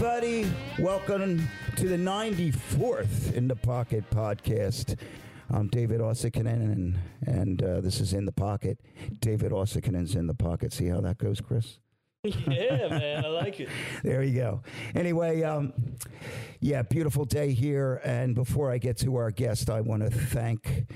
everybody. Welcome to the 94th In the Pocket podcast. I'm David Uosikkinen, and, and uh, this is In the Pocket. David Uosikkinen's In the Pocket. See how that goes, Chris? yeah, man, I like it. There you go. Anyway, um, yeah, beautiful day here. And before I get to our guest, I want to thank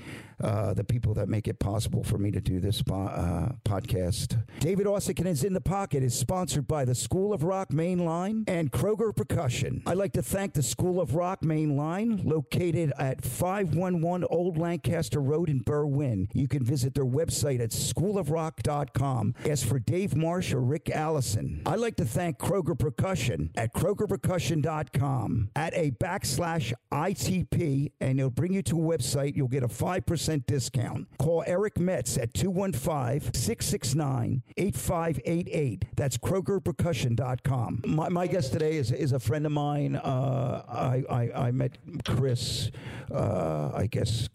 uh, the people that make it possible for me to do this po- uh, podcast. David Uosikkinen is in the pocket is sponsored by the School of Rock Main Line and Kroger Percussion. I'd like to thank the School of Rock Main Line, located at 511 Old Lancaster Road in Berwyn. You can visit their website at schoolofrock.com. Ask for Dave Marsh or Rick Allison. I'd like to thank Kroger Percussion at krogerpercussion.com at a backslash ITP, and it'll bring you to a website. You'll get a 5% discount. Call Eric Metz at 215 669 8588. That's krogerpercussion.com. My, my guest today is, is a friend of mine. Uh, I, I, I met Chris, uh, I guess,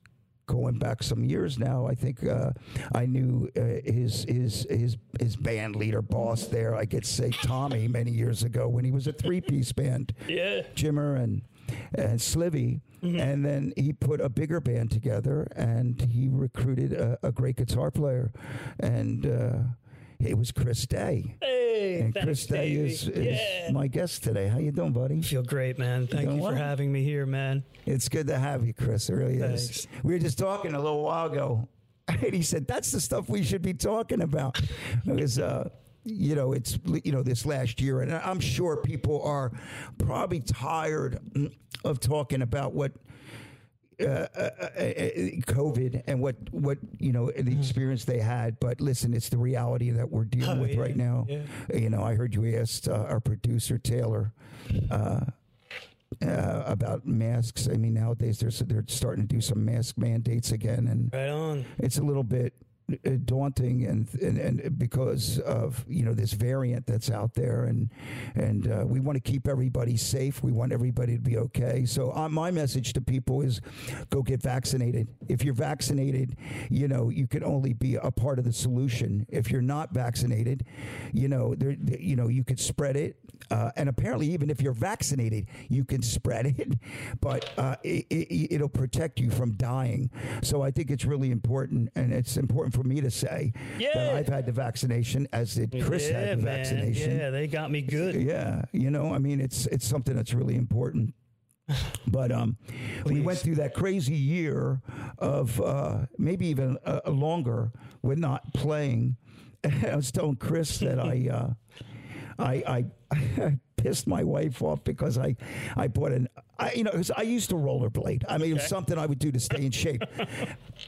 going back some years now. I think uh, I knew uh, his his his his band leader boss there. I could say Tommy many years ago when he was a three piece band. Yeah. Jimmer and and Slivy, and then he put a bigger band together, and he recruited a, a great guitar player, and. Uh, it was Chris Day, Hey, and Chris Day baby. is, is yeah. my guest today. How you doing, buddy? Feel great, man. Thank doing you for having me here, man. It's good to have you, Chris. It really is. We were just talking a little while ago, and he said that's the stuff we should be talking about because. Uh, you know, it's you know this last year, and I'm sure people are probably tired of talking about what uh, uh, uh, COVID and what what you know the experience they had. But listen, it's the reality that we're dealing Mm-hmm. Oh, with yeah, right now. yeah. You know, I heard you asked uh, our producer Taylor uh, uh, about masks. I mean, nowadays they're they're starting to do some mask mandates again, and Right on. it's a little bit uh, daunting and, and and because of you know this variant that's out there. And and uh, we want to keep everybody safe. We want everybody to be okay. So uh, my message to people is go get vaccinated. If you're vaccinated you know you can only be a part of the solution. If you're not vaccinated you know there you know you could spread it uh, and apparently even if you're vaccinated you can spread it but uh, it, it, it'll protect you from dying so I think it's really important and it's important for me to say that I've had the vaccination as did Chris yeah, had the man. vaccination Yeah, they got me good. yeah, you know, I mean, it's it's something that's really important. But um, we went through that crazy year of uh, maybe even uh, longer with not playing. I was telling Chris that I, uh, I, I pissed my wife off because I, I bought an, I, you know, 'cause I used to rollerblade. I mean, it was something I would do to stay in shape,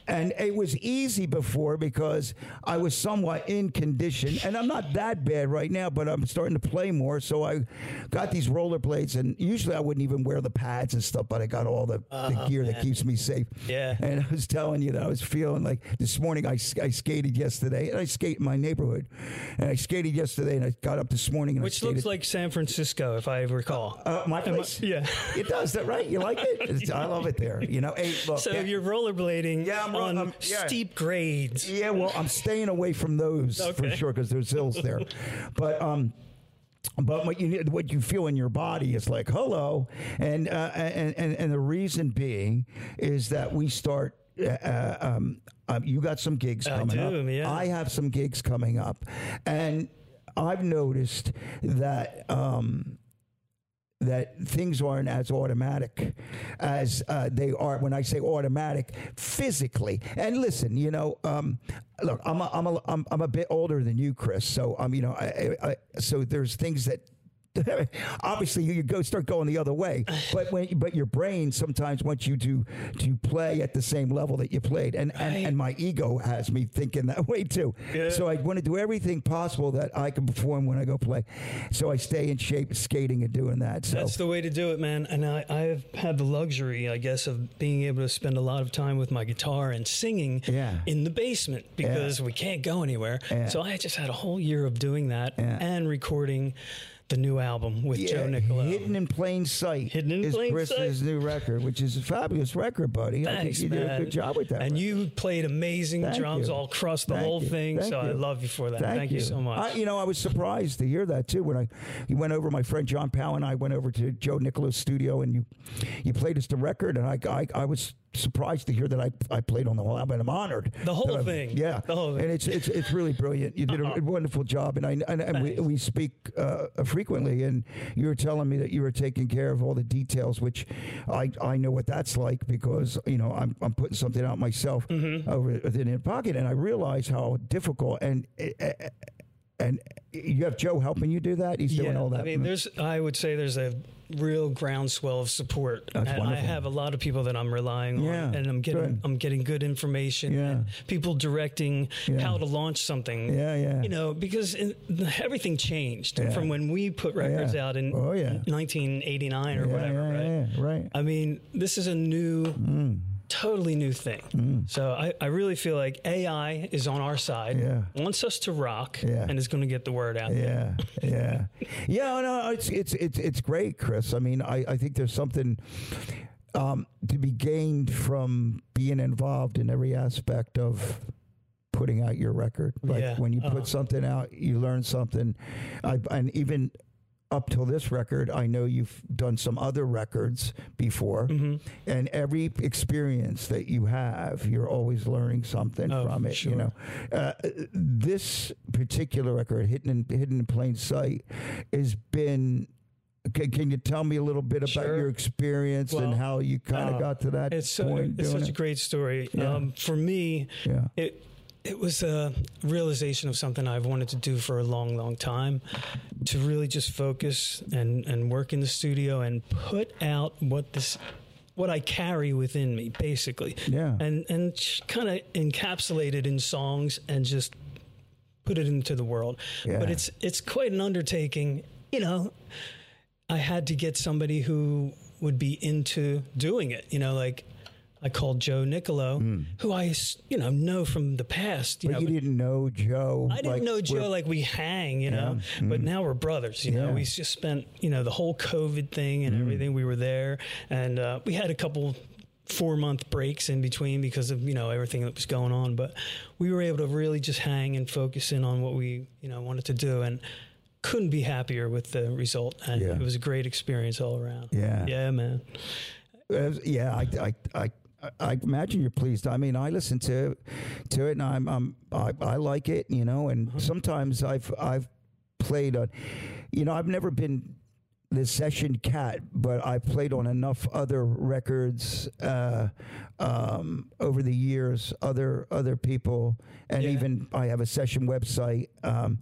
and it was easy before because I was somewhat in condition, and I'm not that bad right now, but I'm starting to play more. So I got these rollerblades, and usually I wouldn't even wear the pads and stuff, but I got all the, the gear that keeps me safe. Yeah. And I was telling you that I was feeling like this morning I, I skated yesterday, and I skate in my neighborhood, and I skated yesterday, and I got up this morning and Which looks like San Francisco, if I recall. uh, my Am I- yeah. it does. Is that right? You like it? It's- I love it there. You know, hey, look, so yeah, you're rollerblading Yeah, I'm- on I'm- yeah. steep grades. yeah. Well, I'm staying away from those for sure because there's hills there, but um. But what you what you feel in your body is like hello, and uh, and, and and the reason being is that we start. Uh, uh, um, um, you got some gigs coming I do, up. yeah. I have some gigs coming up, and I've noticed that. Um, that things aren't as automatic as uh, they are when I say automatic physically. And listen, you know, um, look, I'm a, I'm, a, I'm I'm a bit older than you, Chris. So I'm, um, you know, I, I, I, so there's things that. Obviously, you go start going the other way, but when but your brain sometimes wants you to to play at the same level that you played, and and, and my ego has me thinking that way too. Yeah. So I want to do everything possible that I can perform when I go play. So I stay in shape, skating and doing that. So That's the way to do it, man. And I, I've had the luxury, I guess, of being able to spend a lot of time with my guitar and singing Yeah. in the basement because we can't go anywhere. Yeah. So I just had a whole year of doing that Yeah. and recording the new album with Joe Nicolo. Hidden in Plain Sight. Hidden in is Plain Chris's Sight. new record, which is a fabulous record, buddy. I Thanks, think you did man. a good job with that. And record. you played amazing Thank drums you. all across the Thank whole you. thing. Thank so I you. love you for that. Thank, you. so much. I, you know, I was surprised to hear that too when I you went over. My friend John Powell and I went over to Joe Nicolo's studio, and you you played us the record, and I I, I was surprised to hear that I, I played on the whole album. And I'm honored. The whole that I- thing. Yeah, The whole thing. And it's it's it's really brilliant. You did a Uh-huh. wonderful job, and I and, and we, we speak uh, frequently. And you were telling me that you were taking care of all the details, which I I know what that's like because you know I'm I'm putting something out myself Mm-hmm. over within your pocket, and I realize how difficult and. And you have Joe helping you do that. He's doing all that. I mean, there's. I would say there's a real groundswell of support. That's and I have a lot of people that I'm relying on, Yeah, and I'm getting good. I'm getting good information. Yeah. and people directing Yeah. how to launch something. Yeah, yeah. You know, because in, everything changed Yeah. from when we put records Yeah. out in Oh, yeah. 1989 or yeah, whatever. yeah, right. yeah, right. I mean, this is a new, Mm. Totally new thing. So I, I really feel like AI is on our side, Yeah. wants us to rock, Yeah. and is going to get the word out there. Yeah, yeah, yeah. No, it's it's it's it's great, Chris. I mean, I I think there's something um, to be gained from being involved in every aspect of putting out your record. Like Yeah. when you put Uh-huh. something out, you learn something. I, and even up till this record, I know you've done some other records before, Mm-hmm. and every experience that you have, you're always learning something Oh, from it. sure. You know, uh, this particular record, "Hidden in, Hidden in Plain Sight," has been. Can, can you tell me a little bit about Sure. your experience and how you kind of uh, got to that It's, point? it's doing such a great story. Yeah. Um, for me, yeah, it it was a realization of something I've wanted to do for a long, long time. To really just focus and and work in the studio and put out what this what I carry within me, basically. Yeah. And and kind of encapsulate it in songs and just put it into the world. Yeah. But it's it's quite an undertaking, you know. I had to get somebody who would be into doing it, you know, like I called Joe Nicolo, hmm. who I, you know, know from the past. You but know, you didn't know Joe. I didn't like, know Joe like we hang, you know, but hmm. now we're brothers. You know, we just spent you know the whole COVID thing and hmm. everything. We were there, and uh, we had a couple four month breaks in between because of you know everything that was going on. But we were able to really just hang and focus in on what we you know wanted to do, and couldn't be happier with the result. And Yeah. it was a great experience all around. Yeah. yeah, man. Yeah, I, I, I, I imagine you're pleased. I mean, I listen to, to it, and I'm, I'm I, I like it, you know. And sometimes I've, I've played on, you know, I've never been the session cat, but I've played on enough other records uh, um, over the years, other other people, and Yeah. even I have a session website. Um,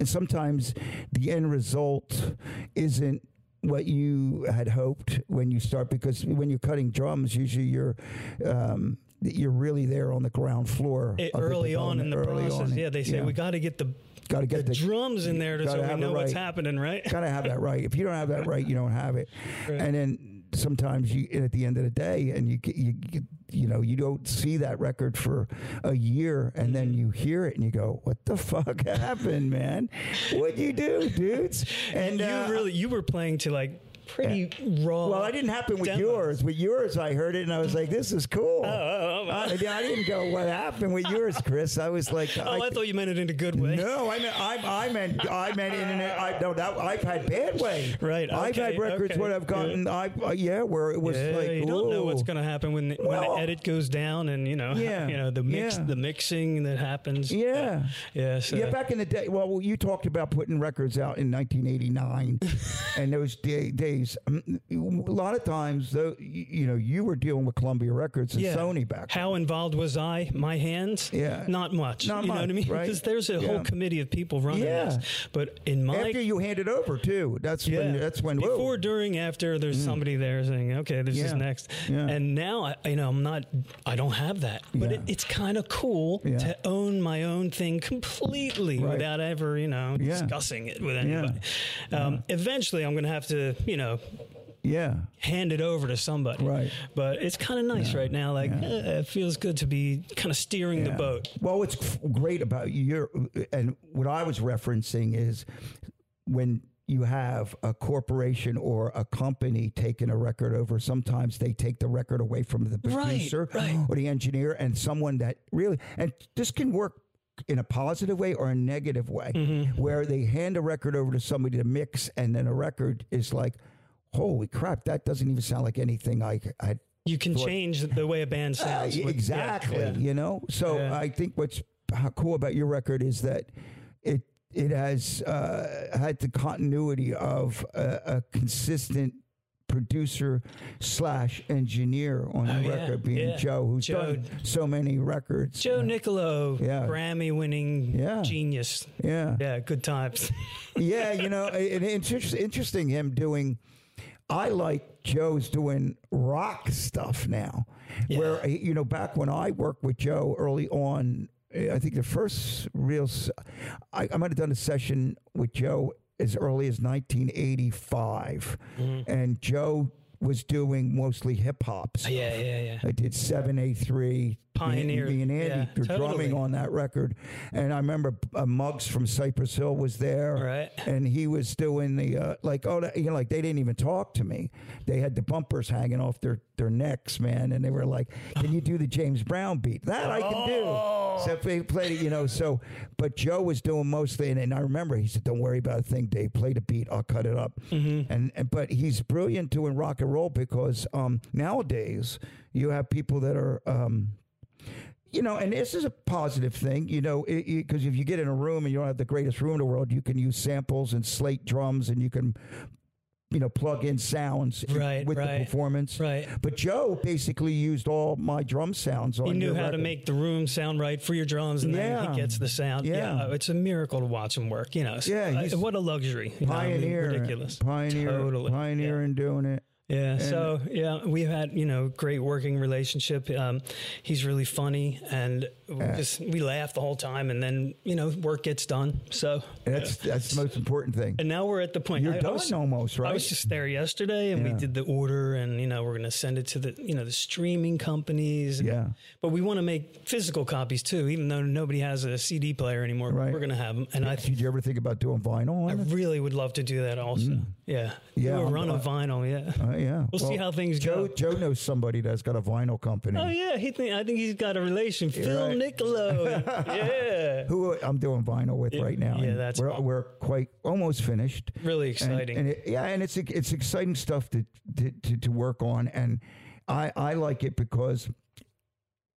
and sometimes the end result isn't what you had hoped when you start because when you're cutting drums usually you're um, you're really there on the ground floor It, the early on in the early process, on. yeah, they say we got to get the, got to get the, drums in there to, so we know what's happening, right? gotta have that right if you don't have that right you don't have it Right. and then sometimes you at the end of the day and you you get you know you don't see that record for a year and then Mm-hmm. you hear it and you go what the fuck happened man what'd you do dudes and you uh, really you were playing to like pretty raw. Well, it didn't happen with demos. yours. With yours, I heard it and I was like, "This is cool." Oh, oh, oh, I, I didn't go. What happened with yours, Chris? I was like, oh, I thought you meant it in a good way. no, I meant I, I meant I meant internet. I no, that I've had bad way. Right, I've had records okay, where I've gotten. I uh, yeah, where it was Yeah, like you don't know what's going to happen when the, when Well- the edit goes down, and you know, Yeah, you know the mix, yeah. the mixing that happens. Yeah. yeah, so, Yeah, back in the day. Well, you talked about putting records out in 1989, and those day, days. A lot of times, though, you, know, you were dealing with Columbia Records and yeah. Sony back. How involved was I? My hands? Yeah. not much. Not you know what I much, mean? right? Because there's a Yeah. whole committee of people running Yeah. this. But in my after you hand it over too. That's Yeah. when. That's when. whoa. Before, during, after, there's somebody there saying, "Okay, this Mm. Is next." Yeah. And now, I, you know, I'm not. I don't have that, but it, it's kind of cool to own my own thing completely Right. without ever, you know, discussing it with anybody. Um, Eventually, I'm going to have to, you know, yeah. hand it over to somebody. Right. But it's kind of nice right now. Like eh, it feels good to be kind of steering the boat. Well, what's great about your and what I was referencing is when you have a corporation or a company taking a record over. Sometimes they take the record away from the Right, producer right. or the engineer and someone that really, and this can work in a positive way or a negative way, Mm-hmm. where they hand a record over to somebody to mix, and then a record is like, holy crap, that doesn't even sound like anything I, I You can change the way a band uh, sounds. yeah, exactly. yeah. You know, so Yeah. I think what's cool about your record is that it it has uh, had the continuity of a, a consistent producer slash engineer on the Oh, yeah, record, being yeah. Joe, who's Joe- done so many records. Joe Nicolo, Yeah. Grammy winning Yeah. genius. Yeah, Yeah, good times. yeah. You know, and it's interesting him doing. I like Joe's doing rock stuff now. Where uh, you know, back when I worked with Joe early on, eh, I think the first real—I might have done a session with Joe as early as 1985, and Joe was doing mostly hip hop. stuff. yeah, yeah, yeah. I did 783. Pioneer, Me, me and Andy yeah, were totally. drumming on that record. And I remember uh, Muggs from Cypress Hill was there. Right. And he was doing the, uh, like, oh, that- you know, like they didn't even talk to me. They had the bumpers hanging off their, their necks, man. And they were like, can you do the James Brown beat? That I can do. So they played it, you know. So, but Joe was doing mostly, and, and I remember he said, "Don't worry about a thing, Dave. Play the beat. I'll cut it up." And, and but he's brilliant doing rock and roll because um, nowadays you have people that are. Um, you know, and this is a positive thing, you know, because if you get in a room and you don't have the greatest room in the world, you can use samples and slate drums and you can, you know, plug in sounds Right, with right, the performance. right. But Joe basically used all my drum sounds on He knew how to make the room sound right for your drums, and then Yeah. he gets the sound. Yeah. Yeah. it's a miracle to watch him work. You know, So, Yeah, uh, what a luxury. You know, I mean, pioneer, ridiculous. pioneer, Totally. pioneer in doing it. Yeah. So yeah, we've had you know great working relationship. Um, he's really funny, and we just we laugh the whole time, and then you know work gets done. So That's that's the most important thing. and now we're at the point. You're I, I done was, almost, right? I was just there yesterday, and Yeah. we did the order, and you know we're going to send it to the you know the streaming companies. and- Yeah. But we want to make physical copies too, even though nobody has a CD player anymore. Right. We're going to have them, and I. Did you ever think about doing vinyl I really would love to do that also. Mm. Yeah, Do a I'm- run of vinyl. Yeah. Uh, yeah. We'll see how things Joe, go. Joe knows somebody that's got a vinyl company. Oh yeah, he think I think he's got a relation. Phil right. Nicolo. yeah. Who I'm doing vinyl with right now. yeah, and that's we're, aw- we're quite almost finished. Really And- exciting. And, it, yeah, and it's it's exciting stuff to, to to to work on, and I I like it because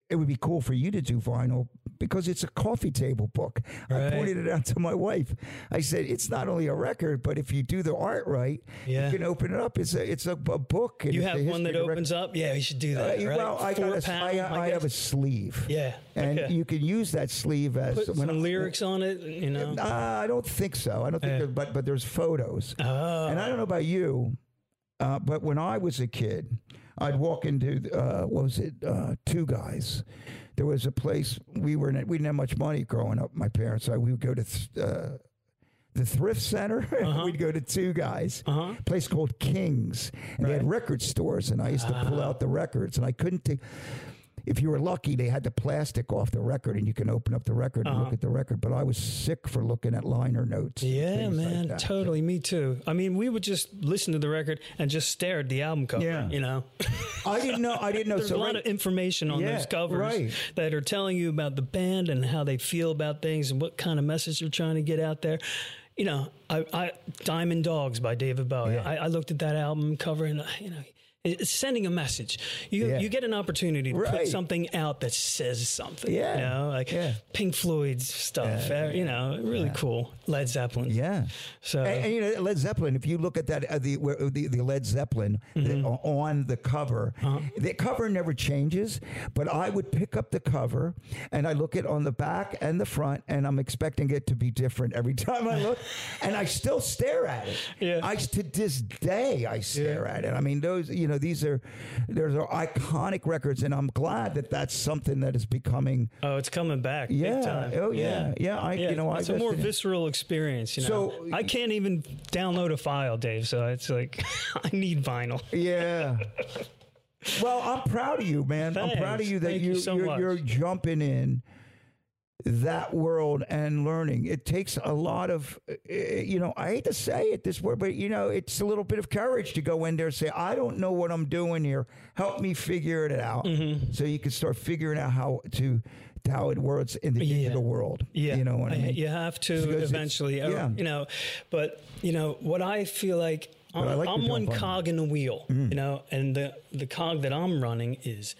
it would be cool for you to do vinyl because it's a coffee table book. I pointed it out to my wife. I said it's not only a record, but if you do the art right, Yeah. you can open it up. It's a it's a, a book. you have one that history of the opens up. Yeah, you should do that. Uh, right? Well, I got a, panel, I, I have a sleeve. Yeah. and okay. you can use that sleeve as put when some I- lyrics on it. You know. uh, I don't think so. I don't think, but but there's photos. Oh. And I don't know about you, uh, but when I was a kid, I'd walk into uh, what was it? Uh, two guys. There was a place we were. In, we didn't have much money growing up. My parents. I we would go to. Th- uh, the thrift center, we'd go to two guys, Uh-huh. place called Kings, and they had record stores, and I used to pull out the records, and I couldn't take. If you were lucky, they had the plastic off the record, and you can open up the record and look uh-huh. at the record. But I was sick for looking at liner notes. Yeah, like man, that. totally. Me too. I mean, we would just listen to the record and just stare at the album cover. Yeah. You know, I didn't know. I didn't know. there's so a lot right- of information on Yeah, those covers right. that are telling you about the band and how they feel about things and what kind of message they're trying to get out there. You know, I, I Diamond Dogs by David Bowie. Yeah. I, I looked at that album cover and you know. It's sending a message. You Yeah. you get an opportunity to Right. put something out that says something. Yeah. You know, like Yeah. Pink Floyd's stuff. uh, you know, really cool. Led Zeppelin. Yeah. So And, and, you know Led Zeppelin. If you look at that, uh, the, where, the the Led Zeppelin the, on the cover, the cover never changes. But I would pick up the cover and I look at on the back and the front, and I'm expecting it to be different every time I look, and I still stare at it. Yeah. I to this day I stare at it. I mean, those you know these are those are iconic records, and I'm glad that that's something that is becoming. Oh, it's coming back. big Yeah. time. Oh, yeah. Yeah, I- you know, it's a more visceral experience. You know, So- I can't even download a file, Dave. So it's like I need vinyl. Yeah. Well, I'm proud of you, man. I'm proud of you that Thank you, you so you're, you're jumping in that world and learning. It takes a lot of, uh, you know, I hate to say it this way, but you know, it's a little bit of courage to go in there and say, I don't know what I'm doing here. Help me figure it out. Mm-hmm. So you can start figuring out how to how it works in the Yeah. digital world. Yeah, you know what I I- mean. You have to eventually, or, yeah. you know. But you know what I feel like. I'm, like I'm one cog in the wheel, Mm. you know, and the the cog that I'm running is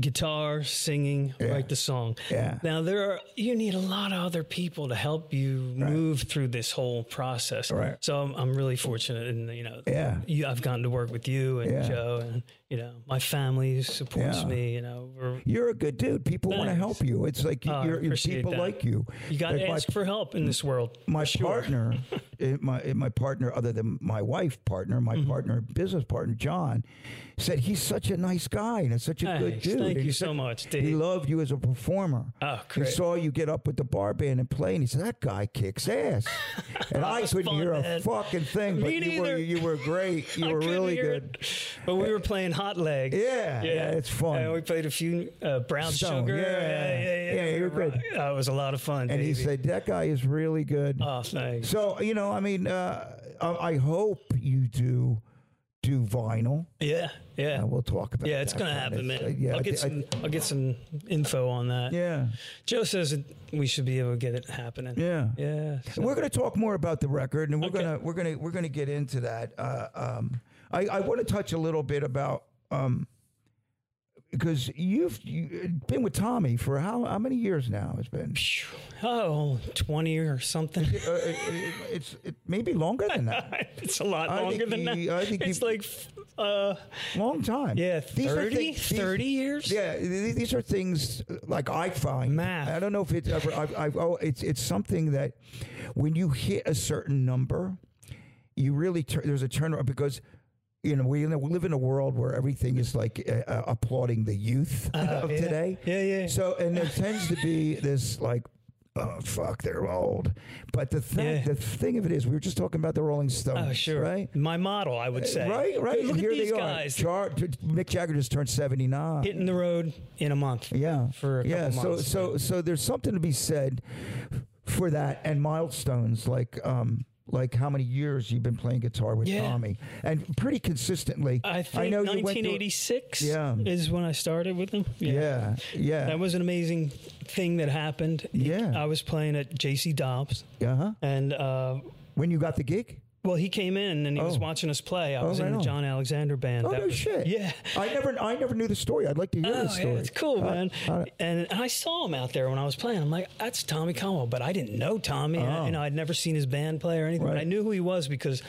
guitar, singing, Yeah. write the song. Yeah. Now there are you need a lot of other people to help you move through this whole process. Right. So I'm, I'm really fortunate, and you know, Yeah. you, I've gotten to work with you and Yeah. Joe, and you know, my family supports Yeah. me. You know, You're a good dude. People want to help you. It's like I you're, you're people that. like you. you got Like to my- ask for help in this world. my sure. partner, eh, my eh, my partner, other than my wife partner, my Mm-hmm. partner, business partner, John, said he's such a nice guy and such a good dude. Thank And you so much, He loved you as a performer. Oh, great. He saw you get up with the bar band and play, and he said that guy kicks ass. And I couldn't fun, hear a man. fucking thing, but you were you were great. You I were really good. it. But we were playing Hot Leg. Yeah, yeah, it's fun. And we played a few uh, Brown Stone, Sugar. yeah. yeah, yeah. Yeah, you're good. Uh, it was a lot of fun. And he said that guy is really good. "Oh, thanks." So you know, I mean, uh, I I hope you do do vinyl. yeah, yeah, Uh, we'll talk about. It. Yeah. It's gonna happen, It's, man. uh, yeah, I'll get I- some. I'll get some info on that. yeah, Joe says we should be able to get it happening. yeah. yeah. so- We're going to talk more about the record, and we're Okay. gonna we're gonna we're gonna get into that. Uh, um, I I want to touch a little bit about um, because you've you, been with Tommy for how how many years now? It's been oh, 20 or something. uh, it, it, it's it maybe longer than that. it's a lot I longer than he- that. I think it's like, uh, Long time. yeah, These are 30, these- 30 years. Yeah, these are things uh, like I find Math. I don't know if it's ever. I've, I've, oh, it's it's something that when you hit a certain number, you really tur- there's a turnaround because you know we, we live in a world where everything is like uh, uh, applauding the youth of Uh, yeah. today. Yeah, yeah. So and there tends to be this like. Oh fuck! They're old, but the thing, Yeah. the thing of it is, we were just talking about the Rolling Stones, Oh, sure. right? My model, I would say. Right, right. Look and at here these they guys. Char- Mick Jagger just turned seventy nine. hitting the road in a month. Yeah, for yeah. So months. so so there's something to be said for that and milestones like um like how many years you've been playing guitar with Yeah. Tommy and pretty consistently. I think know you went through- 1986 Yeah. is when I started with them. Yeah, yeah, That was an amazing thing that happened. Yeah. I was playing at JC Dobbs, uh huh. and uh, When you got the gig? Well, he came in and he was Oh. watching us play. I Oh, was right in the on. John Alexander band. Oh That no was- shit. Yeah. I never I never knew the story. I'd like to hear Oh, the story. yeah, it's cool, Uh, man. uh, and, and I saw him out there when I was playing. I'm like, that's Tommy Conwell, but I didn't know Tommy. Oh. You know, I'd never seen his band play or anything, but Right. I knew who he was because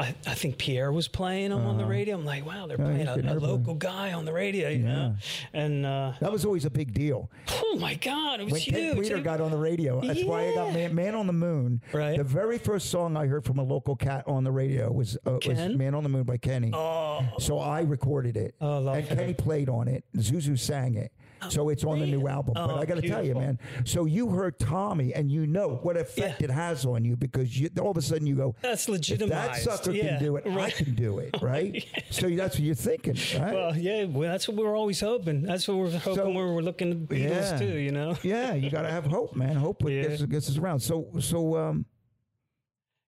I, I think Pierre was playing him on the radio. I'm like, wow, they're playing a, a local guy on the radio, you know? And uh, that was always a big deal. oh my God, it was When huge. Weeder got on the radio, that's why I got Man, Man on the Moon. Right. The very first song I heard from a local cat on the radio was uh, was Man on the Moon by Kenny. oh, So I recorded it, Oh, love and. Kenny played on it. Zuzu sang it, so it's on the new album. but Oh, I got to tell you, man. So you heard Tommy, and you know what effect Yeah. it has on you because you, all of a sudden you go, that's "If legitimized. that sucker yeah, can do it, I can do it, right?" So that's what you're thinking, right? Well, yeah, well, that's what we're always hoping. That's what we're hoping So- when we're looking the Beatles Yeah. too, you know? yeah, you got to have hope, man. Hope gets, gets us around. So, so um,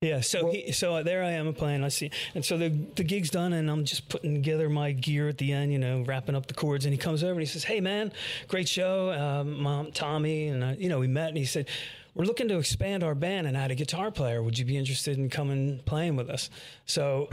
Yeah, so Well- he, so there I am playing. I see, and so the the gig's done, and I'm just putting together my gear at the end, you know, wrapping up the chords. And he comes over and he says, "Hey, man, great show, um, Mom, Tommy." And uh, you know, we met, and he said, "We're looking to expand our band and add a guitar player. Would you be interested in coming playing with us?" So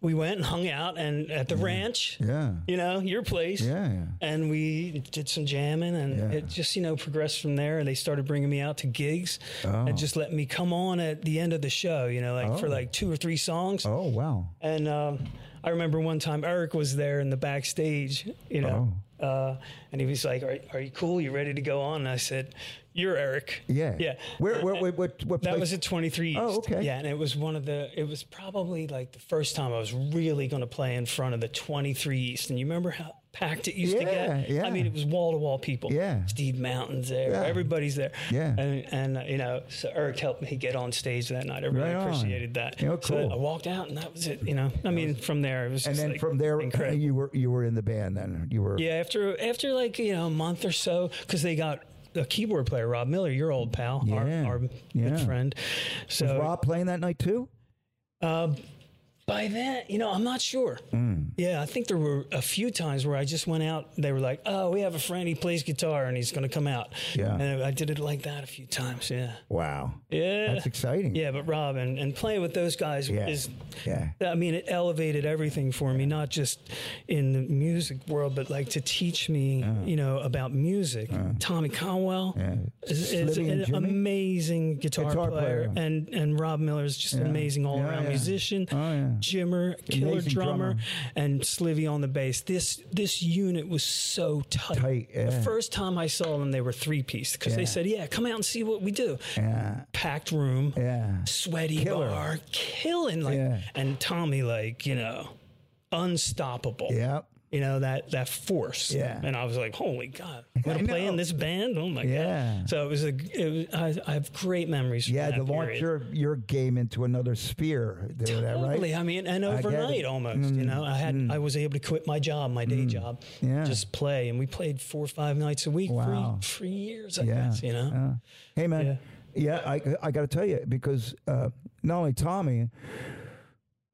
we went and hung out, and at the ranch, yeah, you know, your place, yeah, yeah. and we did some jamming and Yeah. it just you know progressed from there and they started bringing me out to gigs Oh. and just letting me come on at the end of the show you know like for Oh. like two or three songs Oh wow. and um, i remember one time eric was there in the backstage you know Oh. Uh, and he was like are, are you cool you ready to go on and i said you're eric Yeah, yeah Where, where, where what, what that place? was at 23 East. Oh, okay. Yeah, and it was one of the. It was probably like the first time I was really going to play in front of the 23 East. And you remember how packed it used to get? yeah. I mean, it was wall to wall people. Yeah. Steve Mountain's there. Yeah. Everybody's there. Yeah. And and uh, you know, so Eric helped me get on stage that night. I really Right appreciated that. Yeah, So cool. I walked out, and that was it. You know, I mean, from there it was. and then like, from there, incredible. you were you were in the band. Then you were. Yeah, after after like you know a month or so, because they got a keyboard player, Rob Miller, your old pal, Yeah. our, our Yeah. good friend. Was So Rob playing that night too? uh, by then, you know, I'm not sure. Mm. Yeah, I think there were a few times where I just went out. They were like, "Oh, we have a friend. He plays guitar, and he's going to come out." Yeah. and I did it like that a few times. Yeah, Wow. yeah, That's exciting. yeah. But Rob and, and playing with those guys Yeah. is Yeah. I mean, it elevated everything for me, not just in the music world, but like to teach me, you know, about music. Tommy Conwell Yeah. is, is an Jimmy? amazing guitar, Guitar player, player. and and Rob Miller is just an amazing all around yeah. musician, Oh, yeah. Jimmer, killer drummer, drummer. and Slivy on the bass. This this unit was so tight. Tight, The first time I saw them, they were three piece because Yeah. they said, "Yeah, come out and see what we do." Yeah. Packed room Yeah. sweaty Killer. bar, killing like, Yeah. and Tommy like you know, unstoppable. Yeah. You know that that force. Yeah. And I was like, holy God, I'm gonna play in this band. Oh my Yeah. God. So it was a. It was, I, I have great memories. From Yeah, that to launch your, your game into another sphere. Doing that, right? Totally. I mean, and overnight almost. You know, I had I was able to quit my job, my day job, Mm. Yeah. just play, and we played four or five nights a week Wow. for for years. I Yeah. guess you know. Uh, hey, man. Yeah, I, I got to tell you, because uh, not only Tommy,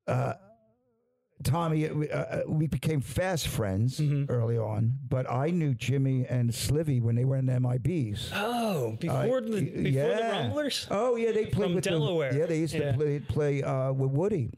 uh, Tommy, uh, uh, we became fast friends Mm-hmm. early on, but I knew Jimmy and Slivy when they were in the MIBs. Oh, before the before the. Rumblers. Oh yeah, they played From with the- Delaware. yeah, they used Yeah. to play play uh, with Woody.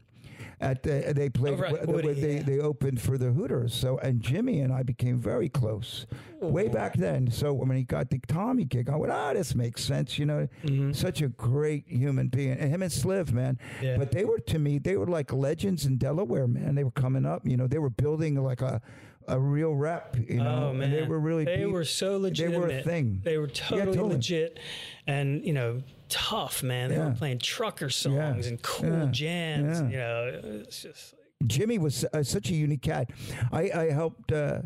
At the, they played. Oh, right, Woody, they, yeah. they opened for the Hooters. So and Jimmy and I became very close way back then. So when he got the Tommy gig, I went, ah, this makes sense. You know, such a great human being. And him and Sliv, man. Mm-hmm. Yeah. But they were to me, they were like legends in Delaware, man. They were coming up. You know, they were building like a a real rep. You know, Oh man, and they were really they were so legit. They were a thing. They were Yeah, totally, totally. legit, and you know, tough man. They Yeah. were playing trucker songs and cool Yeah. jams. Yeah. You know, it's just Jimmy was uh, such a unique cat. I, I helped uh,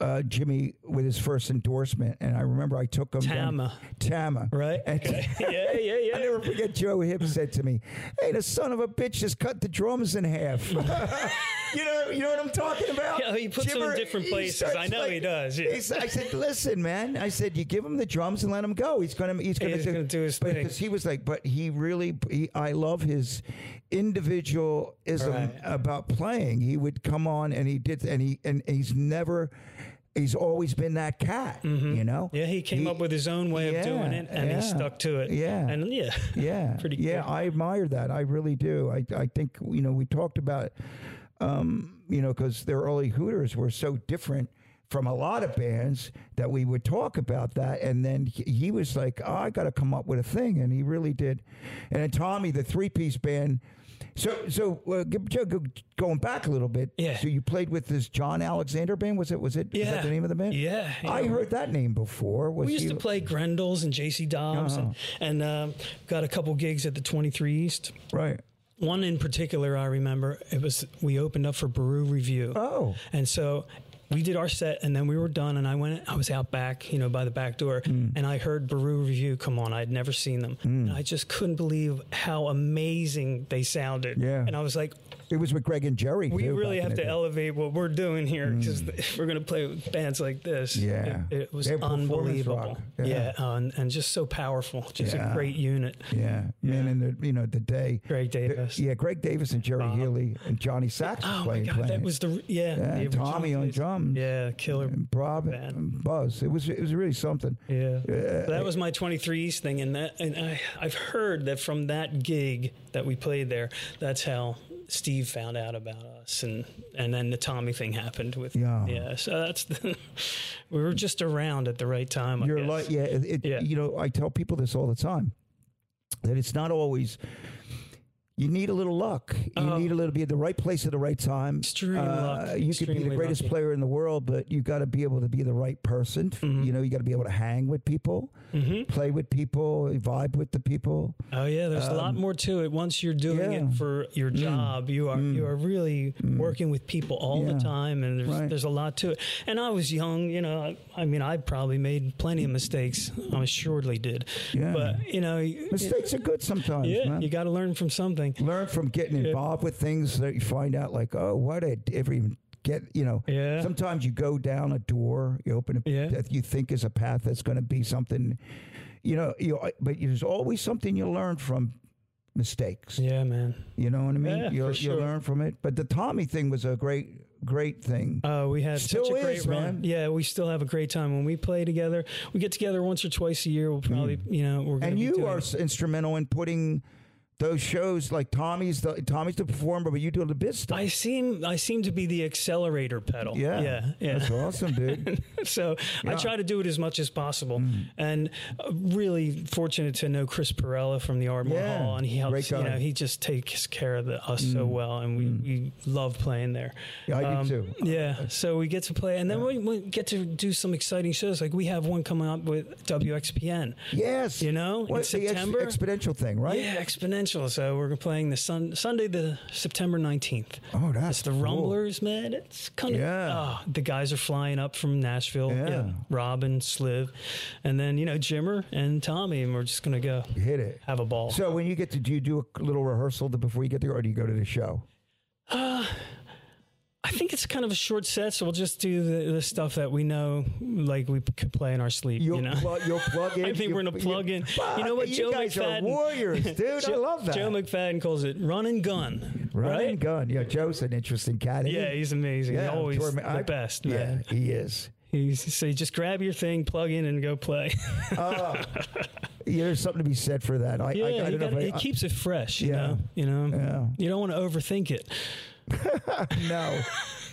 uh, Jimmy with his first endorsement, and I remember I took him down- Tama. Tama, right. Okay. yeah, yeah, yeah. I never forget Joe Hibb said to me, "Hey, the son of a bitch just cut the drums in half." you know, you know what I'm talking about? Yeah, he puts them in different places. I know he does, yeah. he's- I said, "Listen, man," I said, "You give him the drums and let him go. He's gonna, he's gonna, He's gonna do his thing. Because he was like, but he really, he, I love his individualism Right. about playing. He would come on and he did, and he and he's never. He's always been that cat, you know. Mm-hmm. Yeah, he came up with his own way of doing it, and yeah, he stuck to it. yeah. and yeah, Yeah, Pretty Yeah, cool. I admire that. I really do. I I think you know we talked about, um, you know, because their early Hooters were so different from a lot of bands that we would talk about that, and then he, he was like, oh, I got to come up with a thing, and he really did. And then Tommy, the three piece band. So, so uh, g- Joe, go- going back a little bit. Yeah. So you played with this John Alexander band. Was it? Was it? is that Yeah. the name of the band? Yeah, I heard that name before. Was we used he, to play Grendel's and J.C. Dobbs, Uh-huh. and, and um, got a couple gigs at the Twenty Three East. right. One in particular, I remember it was we opened up for Beru Revue. Oh. And so we did our set and then we were done and I went I was out back, you know, by the back door Hmm. and I heard Beru Revue come on. I'd never seen them. And I just couldn't believe how amazing they sounded. Yeah. And I was like, It was with Greg and Jerry. we too, really have to day. elevate what we're doing here because if we're going to play with bands like this, Yeah. it, it was unbelievable. Yeah, Yeah. uh, and, and just so powerful. Just Yeah. a great unit. Yeah, man, in the you know the day. Greg Davis. Yeah, Greg Davis and Jerry Healy and Johnny Sax was Oh my. God, playing. that was the yeah. yeah, the Tommy on place. Yeah, killer. and Bob band. and Buzz. It was it was really something. Yeah, that was my 23 East thing, and that and I I've heard that from that gig that we played there, that's how Steve found out about us, and and then the Tommy thing happened with Yeah. yeah. So that's the, we were just around at the right time. I You're guess. like yeah, it- Yeah. You know, I tell people this all the time that it's not always. You need a little luck. You Oh. need a little be at the right place at the right time. Extreme luck. You could be the greatest lucky. player in the world, but you got to be able to be the right person. Mm-hmm. You know, you got to be able to hang with people, play with people, vibe with the people. Oh yeah, there's a lot more to it. Once you're doing Um, yeah. Mm. it for your job, you are you are really working with people all Yeah. the time, and there's Right. there's a lot to it. And I was young, you know. I, I mean, I probably made plenty of mistakes. I assuredly did. Yeah. But you know, Mistakes are good sometimes, yeah, man. you got to learn from something. Learn from getting involved with things that you find out, like, oh, why did I ever even get you know. Yeah. Sometimes you go down a door, you open a Yeah. that you think is a path that's going to be something, you know. You but there's always something you learn from mistakes. Yeah, man. You know what I mean? Yeah, you you sure. learn from it. But the Tommy thing was a great great thing. Uh, we had Still such a great is, run. man. Yeah, we still have a great time when we play together. We get together once or twice a year. We'll probably, you know, we're Mm. and you are s- instrumental in putting those shows like Tommy's the Tommy's the performer, but you do the biz stuff. I seem I seem to be the accelerator pedal. yeah, yeah, yeah. That's awesome, dude. so I Yeah. Mm. try to do it as much as possible, and uh, really fortunate to know Chris Perella from the Ardmore Yeah, Hall, and he helps. You. Mm. know, he just takes care of the, us so well, and we, we love playing there. Yeah, I do Um, too. Yeah, so we get to play, and then we, we get to do some exciting shows. Like we have one coming up with WXPN. Yes, You know, in what, the ex- September? exponential thing, right? Yeah, exponential. So we're playing the sun, Sunday, the September nineteenth. Oh, that's It's the cool. Rumblers, man. It's kind of Yeah. oh, the guys are flying up from Nashville. Yeah. Rob and Sliv, and then you know Jimmer and Tommy, and we're just gonna go Hit it. have a ball. So when you get to, do you do a little rehearsal before you get there, or do you go to the show? Uh, I think it's kind of a short set, so we'll just do the, the stuff that we know, like we could play in our sleep. You'll you know. plug, you'll plug in. I think we're gonna plug in. You know what, You Joe guys are McFadden- warriors, dude. I love that. Joe McFadden calls it run and gun. Run right? and gun. Yeah, Joe's an interesting cat. Yeah, he? he's amazing. Yeah, Always Tor- the I- best, Yeah, man. he is. He's so you just grab your thing, plug in, and go play. Uh, yeah, there's something to be said for that. I, yeah, I, I gotta- I- it keeps it fresh. You Yeah. know, you know, Yeah. you don't want to overthink it. no.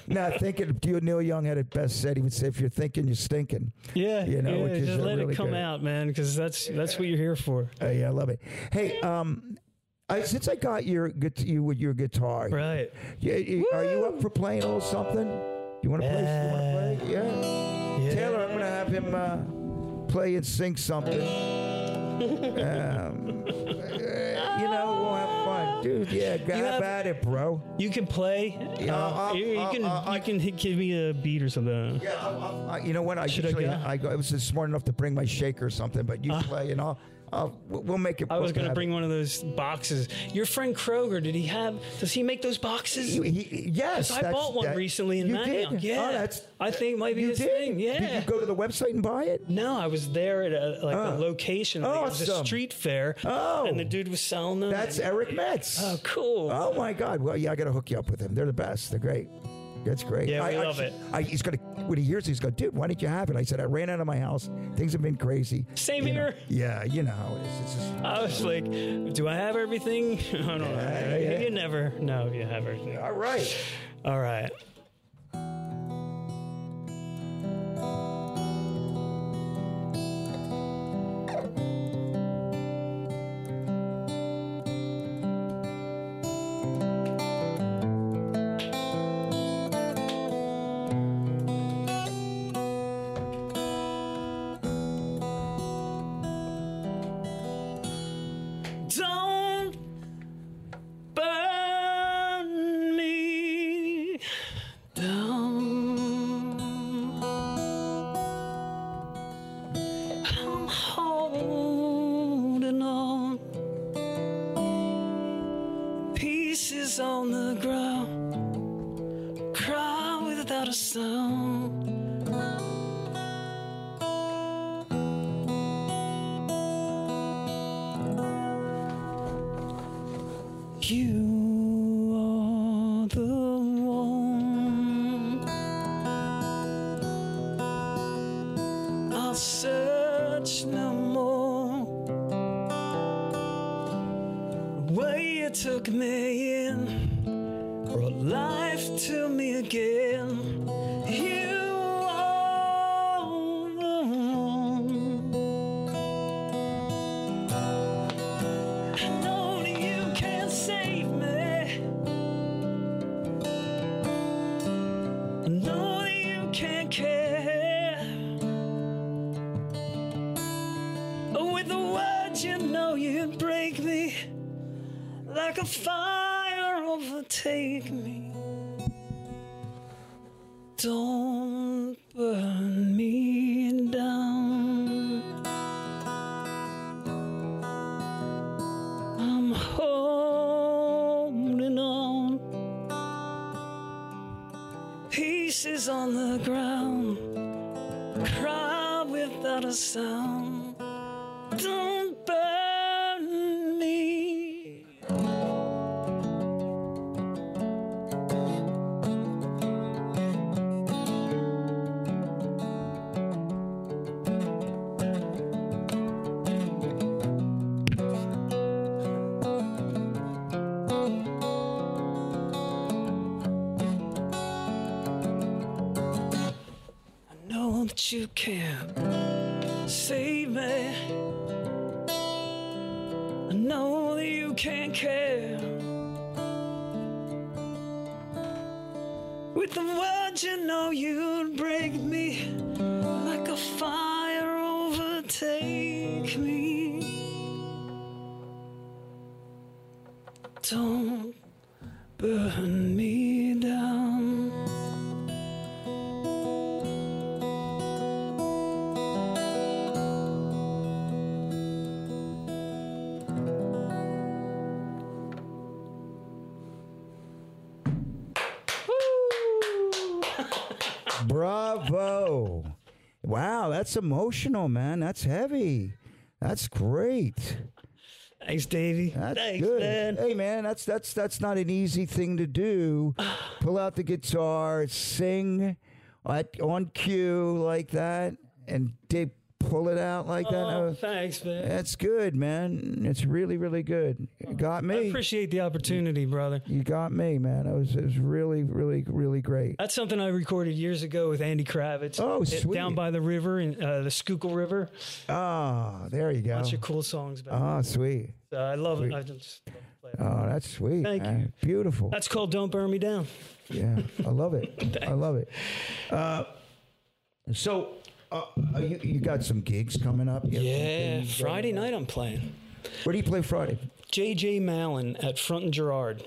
No, thinking Neil Young had it best said. He would say, "If you're thinking, you're stinking." Yeah, You know, yeah, just let really it come good- out, man, because that's that's what you're here for. Uh, yeah, I love it. Hey, um, I, since I got your you with your guitar, Right. yeah, are you up for playing a little something? You want to play? You want to play? Yeah. Yeah. Taylor, I'm going to have him uh, play and sing something. um, dude. Yeah, have- at it, bro. You can play. Yeah, uh, I'll- you, you can I'll- you can give me a beat or something. Yeah, I, I, I- you know what? I Should I go? I, go, I was smart enough to bring my shaker or something, but you play and I'll, I'll we'll make it. I was gonna out. bring one of those boxes. Your friend Kroger, did he have? Does he make those boxes? He- he- yes, I bought one that- recently in you Manayunk. did? Yeah, Oh, that's I think it might be his did? thing. Yeah. Did you go to the website and buy it? No, I was there at a, like Oh. a location. Like it was a street fair. Oh. and the dude was selling them. That's Eric Metz. Oh, cool. Oh my God! Well, yeah, I got to hook you up with him. They're the best. They're great. That's great. Yeah, we I, love I, it. I, he's gonna when he hears, it, he's going, dude, why didn't you have it? I said, I ran out of my house. Things have been crazy. Same You know. Yeah, you know how it is. It's just, I was like, do I have everything? I don't know. Yeah, yeah. You never know if you have everything. all right. All right. Can care. With the words you know you'd break me like a fire overtake me. Don't that's emotional, man. That's heavy. That's great. Thanks, Davey. That's Thanks, good. man. Hey, man, that's that's that's not an easy thing to do. Pull out the guitar, sing at, on cue like that, and they pull it out like that. Oh, thanks, man. That's good, man. It's really, really good. You got me. I appreciate the opportunity, brother. You got me, man. It was, it was really, really, really great. That's something I recorded years ago with Andy Kravitz. Oh, It- sweet. Down by the river, in uh, the Schuylkill River. Ah, there you go. Bunch of cool songs. About Ah, sweet. So I love it. I just love it. Oh, that's sweet. Thank you. Beautiful. That's called "Don't Burn Me Down." Yeah, I love it. I love it. Uh, so, uh, uh, you, you got some gigs coming up? You Yeah, Friday night I'm playing. Where do you play Friday? JJ Mallon at Front and Girard.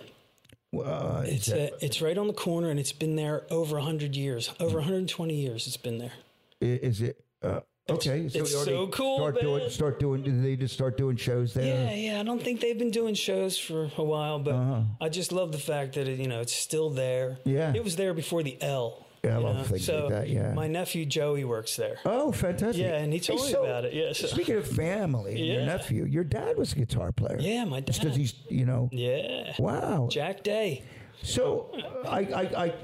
Uh, It's that- uh, it's right on the corner, and it's been there over 100 years. Over 120 years, it's been there. is it? Uh, okay, it's you already so cool, Start doing. Start doing. Did they just start doing shows there? Yeah, yeah. I don't think they've been doing shows for a while, but Uh-huh. I just love the fact that it, you know it's still there. Yeah. it was there before the L. Yeah, I love know? things so like that, yeah. my nephew Joey works there. Oh, fantastic! Yeah, and he told Hey, me so, about it. Yeah, so- Speaking of family, and your nephew, your dad was a guitar player. Yeah, my Just dad. because he's, you know, Yeah, wow. Jack Day. So I, I, I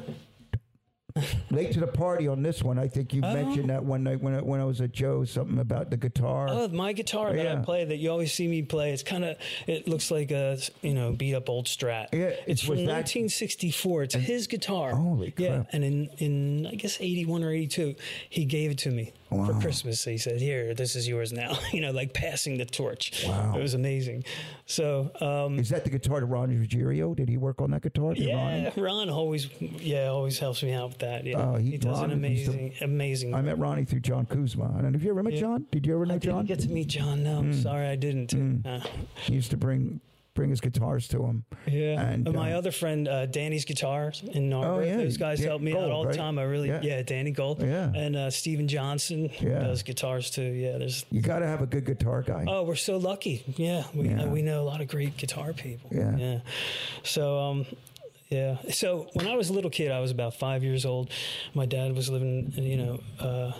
late to the party on this one. I think you mentioned oh. that one night when I, when I was at Joe's something about the guitar. Oh, my guitar that I Yeah. play that you always see me play. It's kind of it looks like a you know beat up old Strat. Yeah, it's from that- 1964. It's his guitar. Holy Yeah, crap. and in in I guess 81 or 82, he gave it to me for Christmas. He said, "Here, this is yours now." you know, like passing the torch. Wow. it was amazing. So. um Is that the guitar to Ron Ruggiero? Did he work on that guitar? Did yeah, Ron? Ron always, yeah, always helps me out with that. Yeah, Oh, he- he, does an Ron to- amazing, amazing. I met Ronnie through John Kuzma. And have you ever met John? Did you ever know I John? didn't get to meet John. No. I'm sorry, I didn't. Uh, he used to bring bring his guitars to him. Yeah, And, and, my uh, other friend uh, Danny's Guitars in Narberth. Oh, yeah. Those guys Dan- help me Gold, out all the time. I really, Yeah. yeah, Danny Gold. Yeah. and uh, Steven Johnson Yeah. does guitars too. Yeah, there's. You got to have a good guitar guy. Oh, we're so lucky. Yeah, we Yeah. Uh, we know a lot of great guitar people. Yeah. yeah. So um, yeah. So when I was a little kid, I was about five years old. My dad was living, you know. Uh,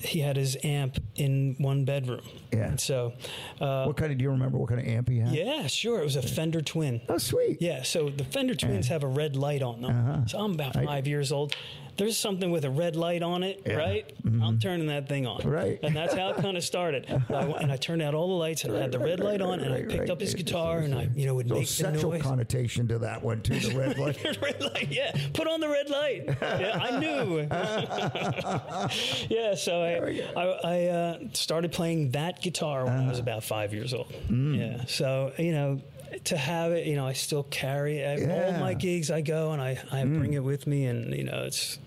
he had his amp in one bedroom. Yeah. And so, uh, what kind of? Do you remember what kind of amp he had? yeah, sure. It was a Fender Twin. Oh, sweet. Yeah, so the Fender Twins have a red light on them. Uh-huh. So I'm about five years old. There's something with a red light on it, Yeah. Mm-hmm. right? I'm turning that thing on. Right. And that's how it kind of started. I and I turned out all the lights and I had the red light on and I picked right. up his guitar and I, you know, would So make the sexual noise. connotation to that one too. The red light. red light, yeah. Put on the red light. Yeah, I knew. yeah, so I, I, I uh, started playing that guitar when I Uh-huh. was about five years old. Mm. Yeah, so you know, to have it, you know, I still carry it. All Yeah. Mm. my gigs, I go and I, I bring it with me, and you know, it's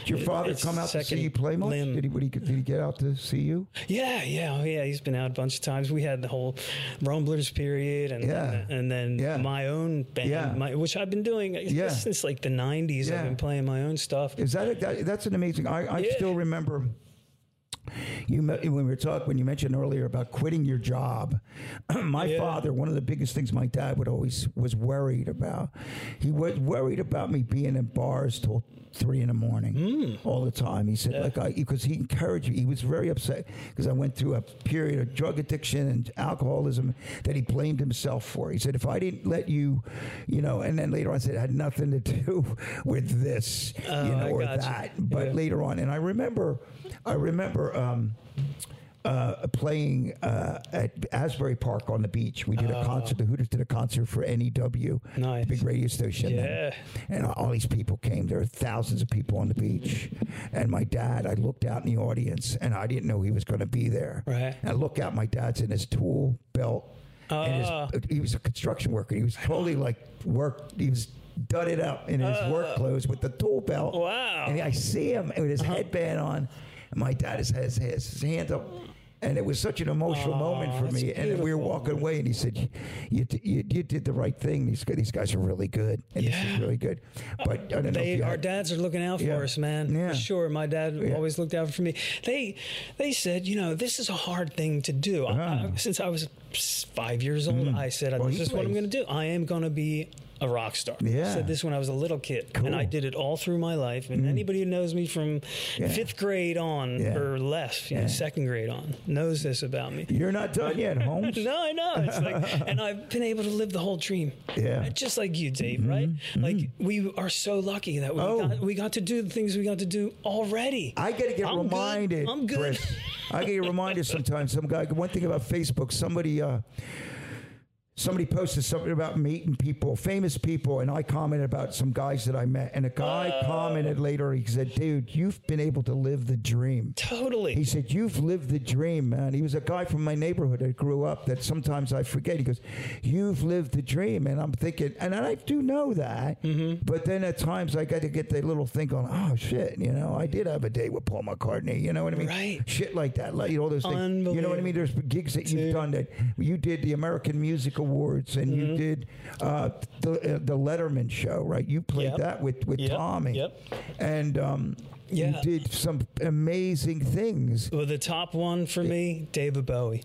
Did your father come out to see you play much? limb. Did he, would he? Did he get out to see you? yeah, yeah, oh, yeah. He's been out a bunch of times. We had the whole Rumblers period, and Yeah. and then Yeah. my own band, Yeah. my, which I've been doing Yeah. since like the '90s. Yeah. I've been playing my own stuff. Is that, a, that that's an amazing? I, I still remember you when we were talking when you mentioned earlier about quitting your job. my Yeah. father, one of the biggest things my dad would always was worried about. He was worried about me being in bars till three in the morning Hmm. all the time. He said, like, I because he encouraged me. He was very upset because I went through a period of drug addiction and alcoholism that he blamed himself for. He said, if I didn't let you, you know, and then later on I said it had nothing to do with this, Oh, you know, I or that. But Yeah. later on, and I remember, I remember. Um, uh, playing uh, at Asbury Park on the beach. We did a concert. The Hooters did a concert for NEW, Oh. Nice. the big radio station. Yeah. And, and all these people came. There were thousands of people on the beach. And my dad, I looked out in the audience, and I didn't know he was going to be there. Right. And I look out, my dad's in his tool belt. and Ah. his, he was a construction worker. He was totally like work. He was dudded up in his work clothes with the tool belt. Wow. And I see him with his headband on. And my dad has has his hand up. And it was such an emotional Aw, moment for that's me. And we were beautiful. walking away, and he said, "You, d- you, you did the right thing. These guys- these guys are really good, and this Yeah. is really good." But I don't know. if They, you our dads are looking out for Yeah. us, man. Yeah. For sure. My dad always looked out for me. They they said, you know, this is a hard thing to do. I- I- since I was five years old, I said, Uh-huh. Mm-hmm. Well, this is what I'm plays. going to do. I am going to be a rock star. Yeah. I said this when I was a little kid, and I Mm. did it all through my life. And anybody who knows me from Yeah. fifth grade on Yeah. or less, you know, second grade on, knows this about me. You're not done yet, Holmes. No, I know. It's like, and I've been able to live the whole dream. Yeah. Mm-hmm. Just like you, Dave, right? Like we are so lucky that we, Oh. got, we got to do the things we got to do already. I got to get I'm good. reminded. I'm good. Chris. I get reminded sometimes. Some guy. One thing about Facebook. Somebody. Uh, Somebody posted something about meeting people, famous people, and I commented about some guys that I met. And a guy Oh. commented later, he said, Dude, you've been able to live the dream. Totally. He said, You've lived the dream, man. He was a guy from my neighborhood that grew up that sometimes I forget. He goes, You've lived the dream. And I'm thinking, and I do know that. Mm-hmm. But then at times I got to get that little thing going, Oh, shit, you know, I did have a date with Paul McCartney. You know what I mean? Right. Shit like that. Like, you know, those things. You know what I mean? There's gigs that you've done that you did the American Music Awards and Mm-hmm. you did uh, the, uh, the Letterman show, right? You played Yep. that with, with Yep. Tommy. Yep. And, um, you did some amazing things. well, the top one for me, David Bowie.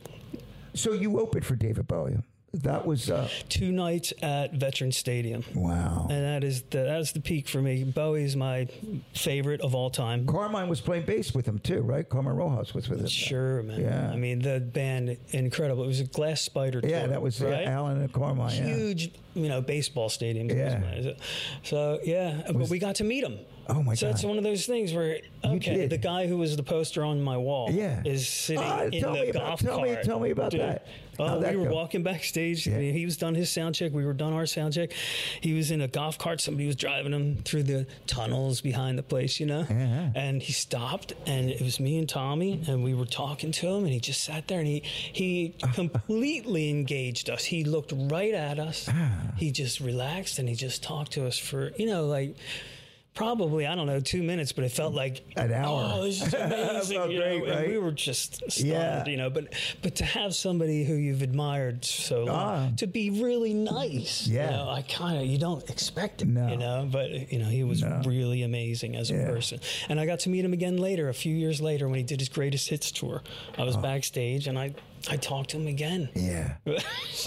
So you opened for David Bowie. That was uh, Two nights at Veteran Stadium. wow. And that is the that is the peak for me. Bowie's my favorite of all time. Carmine was playing bass with him too, right? Carmine Rojas was with him. Sure, man. Yeah. I mean, the band incredible. It was a Glass Spider. Yeah, tour, that was yeah, right. Alan and Carmine. Yeah. huge, you know, baseball stadiums. Yeah. So yeah, but we got to meet him. Oh, my god. So it's one of those things where okay, the guy who was the poster on my wall Yeah. is sitting Ah, in the me about- golf tell me- cart. tell me about Dude. that. Oh, we were go? walking backstage. Yeah. He was done his sound check. We were done our sound check. He was in a golf cart. Somebody was driving him through the tunnels behind the place, you know. Yeah. And he stopped, and it was me and Tommy, and we were talking to him, and he just sat there, and he he completely engaged us. He looked right at us. Ah. He just relaxed, and he just talked to us for you know like. Probably I don't know two minutes, but it felt like An hour. Oh, this is amazing! You know, great, and right? we were just stunned, Yeah. you know. But but to have somebody who you've admired so long Ah. to be really nice, Yeah. you know, I kind of you don't expect it, No. you know. But you know, he was No. really amazing as a Yeah. person, and I got to meet him again later, a few years later, when he did his greatest hits tour. I was backstage, and I I talked to him again. Yeah.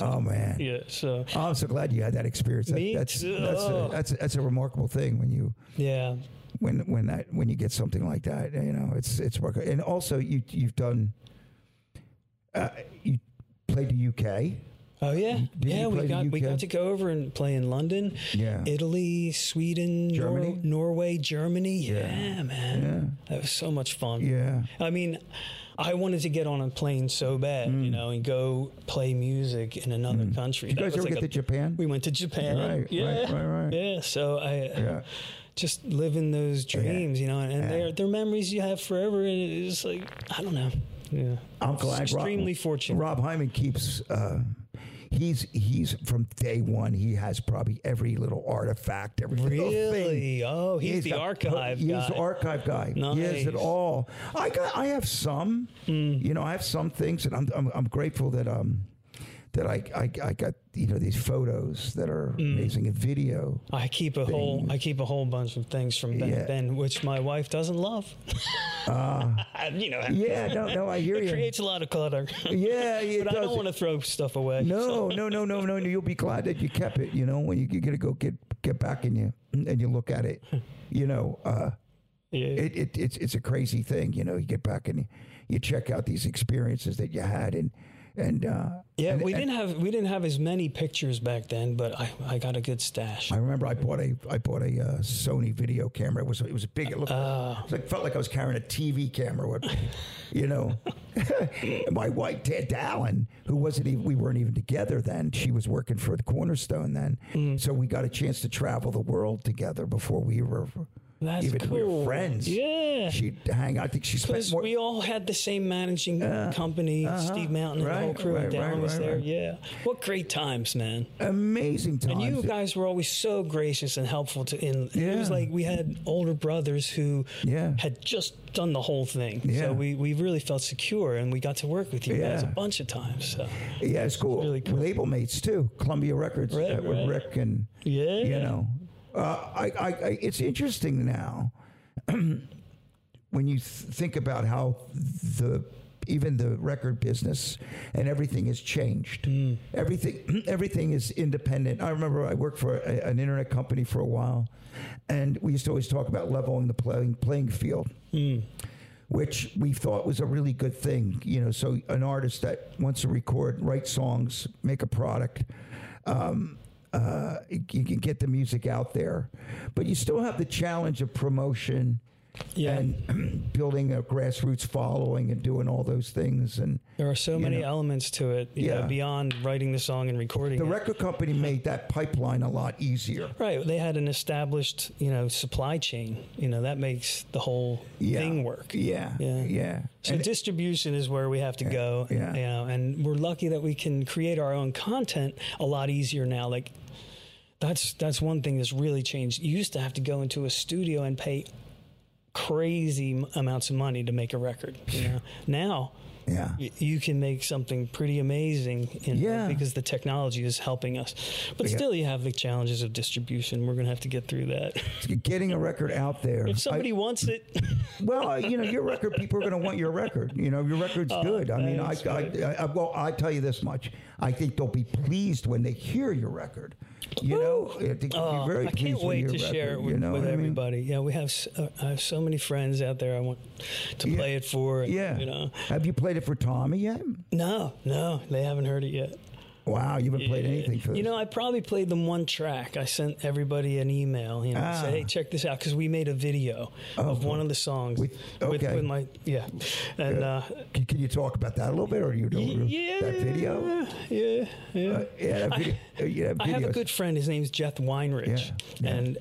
Oh man. yeah, so Oh, I'm so glad you had that experience. That- Me that's too. that's a, that's a, that's a remarkable thing when you yeah, when when that when you get something like that. You know, it's it's work. And also, you you've done. Uh, you played the UK. Oh yeah, yeah. We got we got to go over and play in London, Yeah. Italy, Sweden, Nor- Germany? Norway, Germany. Yeah, man, yeah. that was so much fun. Yeah. I mean, I wanted to get on a plane so bad, you know, and go play music in another country. Mm. Did you guys ever like get a- to Japan? We went to Japan. Right, right, yeah, right, right. Yeah, so I. Yeah. Just living those dreams, you know, and, and Yeah. they're they're memories you have forever, and it's like I don't know, yeah. I'm glad. extremely Rob, fortunate. Rob Hyman keeps. Uh, he's he's from day one. He has probably every little artifact, every little thing. Really? Oh, he's, the got- archive He's guy. the archive guy. He has it all. I got. I have some. You know, I have some things, and I'm I'm, I'm grateful that um that I, I I got you know these photos that are Mm. amazing and video. I keep a whole I keep a whole bunch of things from Ben Yeah. Ben, which my wife doesn't love. you know, Uh, Yeah, no, no, I hear it you. creates a lot of clutter. Yeah, it but I don't want to throw stuff away. No, no, no, no, no. You'll be glad that you kept it. You know, when you, you got to go get get back and you and you look at it. You know, uh, Yeah. it, it it's it's a crazy thing. You know, you get back and you, you check out these experiences that you had and and uh, Yeah, and- we and didn't have we didn't have as many pictures back then, but I, I got a good stash. I remember I bought a I bought a uh, Sony video camera. It was it was big. It looked Uh. it like, felt like I was carrying a TV camera. With, you know, my wife Ted Dallin, who wasn't even we weren't even together then. She was working for the Cornerstone then, Mm. so we got a chance to travel the world together before we were That's even we were friends. Yeah. she'd hang. I think she spent more. we all had the same managing company, Steve Mountain and the whole Right, crew, and right, Darren right, was right, there. right. Yeah, what great times, man! amazing times. And you guys were always so gracious and helpful to. In it was like we had older brothers who Yeah. had just done the whole thing. Yeah. So we, we really felt secure, and we got to work with you guys a bunch of times. So yeah, it's cool. really cool. Label mates too. Columbia Records Right, uh, with right. Rick and Yeah. you know, uh, I, I, I, it's interesting now when you th- think about how the even the record business and everything has changed. Hmm. Everything, everything is independent. I remember I worked for a, an internet company for a while, and we used to always talk about leveling the playing playing field Hmm. which we thought was a really good thing. You know, so an artist that wants to record, write songs, make a product, um, uh, you can get the music out there, but you still have the challenge of promotion Yeah. and building a grassroots following and doing all those things. And there are so many know. elements to it. You know, Yeah. beyond writing the song and recording the it. record company made that pipeline a lot easier. Right, they had an established, you know, supply chain. You know, that makes the whole Yeah. thing work. Yeah, Yeah. yeah. So And- distribution is where we have to go. yeah. You know, and we're lucky that we can create our own content a lot easier now. Like that's that's one thing that's really changed. You used to have to go into a studio and pay crazy amounts of money to make a record. You know, now yeah. y- you can make something pretty amazing in, Yeah. because the technology is helping us. But Yeah. still, you have the challenges of distribution. We're going to have to get through that. Getting a record out there. if I- somebody wants it, Well, uh, you know, your record, people are going to want your record. You know, your record's oh, good. I mean, I, I, I, well, I tell you this much. I think they'll be pleased when they hear your record. You know, I think Oh, be very I can't wait to share it with, you know with what I mean? everybody. Yeah, we have uh, I have so many friends out there I want to Yeah. play it for. and, Yeah. you know, Have you played it for Tommy yet? no, no, they haven't heard it yet. Wow, you haven't played anything for this. You know, I probably played them one track. I sent everybody an email. You know, Ah. say, hey, check this out because we made a video of one of the songs With- with, okay. with my yeah, and uh, can, can you talk about that a little bit, or you don't? yeah, that video. yeah, yeah. Uh, yeah, that video. uh, yeah, I have a good friend. His name's Jeff Weinrich, Yeah, yeah. and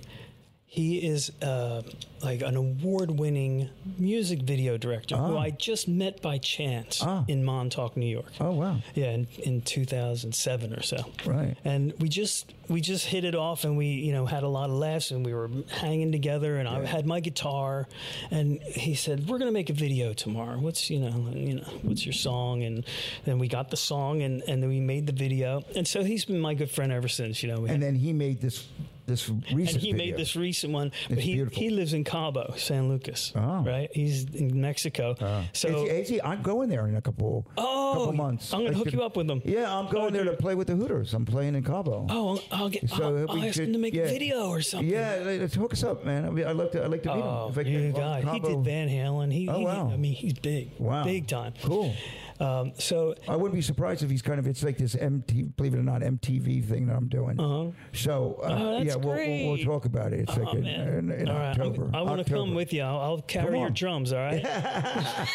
he is uh, like an award-winning music video director who I just met by chance Ah. in Montauk, New York. Oh wow! Yeah, in, in 2007 or so. Right. And we just we just hit it off, and we you know had a lot of laughs, and we were hanging together, and I had my guitar, and he said, "We're gonna make a video tomorrow. What's you know you know what's your song?" And then we got the song, and and then we made the video, and so he's been my good friend ever since. You know, And then he made this this recent. One. And he video. made this recent one, but It's he, beautiful. he lives in Cabo, San Lucas. Oh. Right? He's in Mexico. Ah. So is he- I'm going there in a couple Oh, couple months. I'm gonna hook should- you up with him. Yeah, I'm going there to play with the Hooters. I'm playing in Cabo. Oh, I'll, I'll get. So I'll, I'll ask him to make yeah. a video or something. Yeah, let's hook us up, man. I mean, I'd like to. I'd like to meet Oh, him. If I you can- guy. He did Van Halen. He, Oh, he- wow. I mean, he's big. Wow. Big time. Cool. Um, so I wouldn't be surprised if he's kind of. It's like this MTV, believe it or not, MTV thing that I'm doing. Uh-huh. So uh, Oh, yeah, we'll, we'll, we'll talk about it. It's like Oh, in, in, in all right. October. I want to come with you. I'll, I'll carry your drums. All right.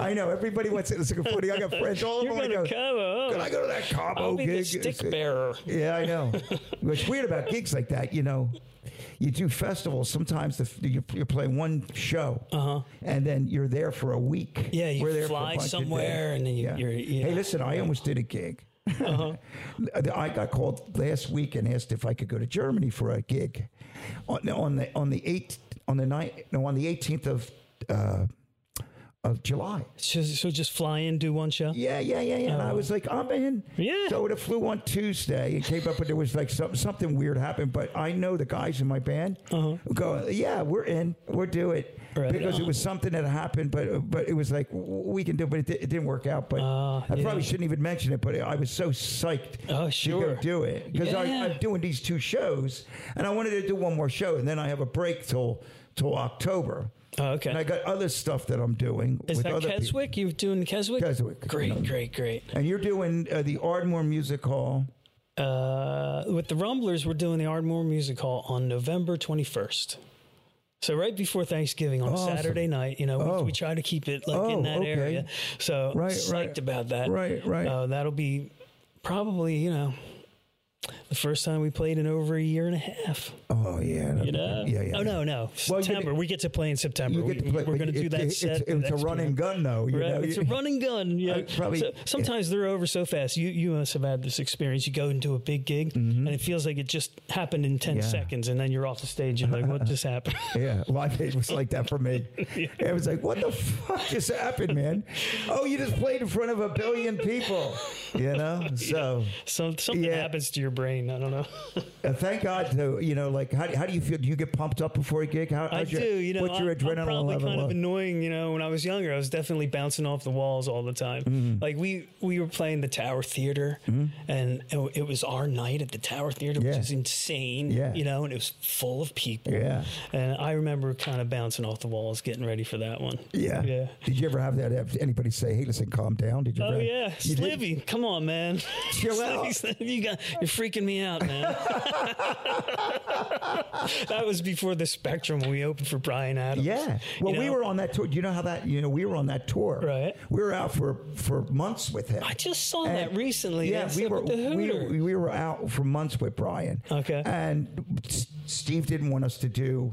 I know everybody wants it. It's like funny. I got friends all You're over. going I to Cabo. Can I go to that Cabo I'll be gig? the stick bearer. Yeah, I know. What's weird about gigs like that, you know, you do festivals. Sometimes the, you, you're playing one show, uh-huh. and then you're there for a week. Yeah, you We're there fly somewhere, and then you- yeah. you're- yeah. Hey, listen, I almost did a gig. Uh-huh. I got called last week and asked if I could go to Germany for a gig on, on the on the eighth on the night no on the eighteenth of uh, of July. So, so just fly in, do one show. Yeah, yeah, yeah, yeah. And I was like, I'm in. Oh. Yeah. So it flew on Tuesday and came up, but there was like some, something weird happened. But I know the guys in my band who go, yeah, we're in, we're do it. Uh-huh. Right because it was something that happened, but but it was like we can do, it, but it, di- it didn't work out. But Ah, I probably shouldn't even mention it. But I was so psyched Oh, to sure. go do it because Yeah. I'm doing these two shows, and I wanted to do one more show, and then I have a break till till October. Oh, okay. And I got other stuff that I'm doing Is with that other people. Keswick? You're doing Keswick? Keswick. Great, great, great. And you're doing uh, the Ardmore Music Hall. Uh, with the Rumblers, we're doing the Ardmore Music Hall on November 21st. So right before Thanksgiving on Awesome. Saturday night, you know, we, Oh. we try to keep it like Oh, in that okay. area. So Right, psyched right. about that. Right, right. Uh, that'll be probably you know the first time we played in over a year and a half. Oh yeah, You know? yeah, yeah. Oh no, no, Well, September. get- we get to play in September. Get we, to play, we're going to do that it- set. It's, it's a next run and gun, though. You Right, know? it's a run and gun. Yeah, I probably- So- sometimes they're over so fast. You you must have had this experience. You go into a big gig and it feels like it just happened in ten Mm-hmm. Yeah. seconds, and then you're off the stage and like, what just happened? Yeah, Live Aid was like that for me. It was like, what the fuck just happened, man? Oh, you just played in front of a billion people, you know? So, So something Yeah. happens to your brain. I don't know. uh, thank God, though, you know, like, how, how do you feel? Do you get pumped up before a gig? How, I do. your- You know, what's your I- adrenaline I'm probably kind of annoying. You know, when I was younger, I was definitely bouncing off the walls all the time. Mm-hmm. Like we we were playing the Tower Theater, and it, it was our night at the Tower Theater, which Yeah. is insane. Yeah. You know, and it was full of people. Yeah. And I remember kind of bouncing off the walls, getting ready for that one. yeah. Yeah. Did you ever have that? Have anybody say, hey, listen, calm down? Did you Oh ever- yeah, You did? Slivy, come on, man. Chill out. you got, you're freaking me out, man. that was before the Spectrum when we opened for Bryan Adams. Yeah. Well, You we were on that tour. Do you know how that, you know, we were on that tour. Right. We were out for, for months with him. I just saw And- that recently. Yeah, That's we were we, we were out for months with Bryan. Okay. And S- Steve didn't want us to do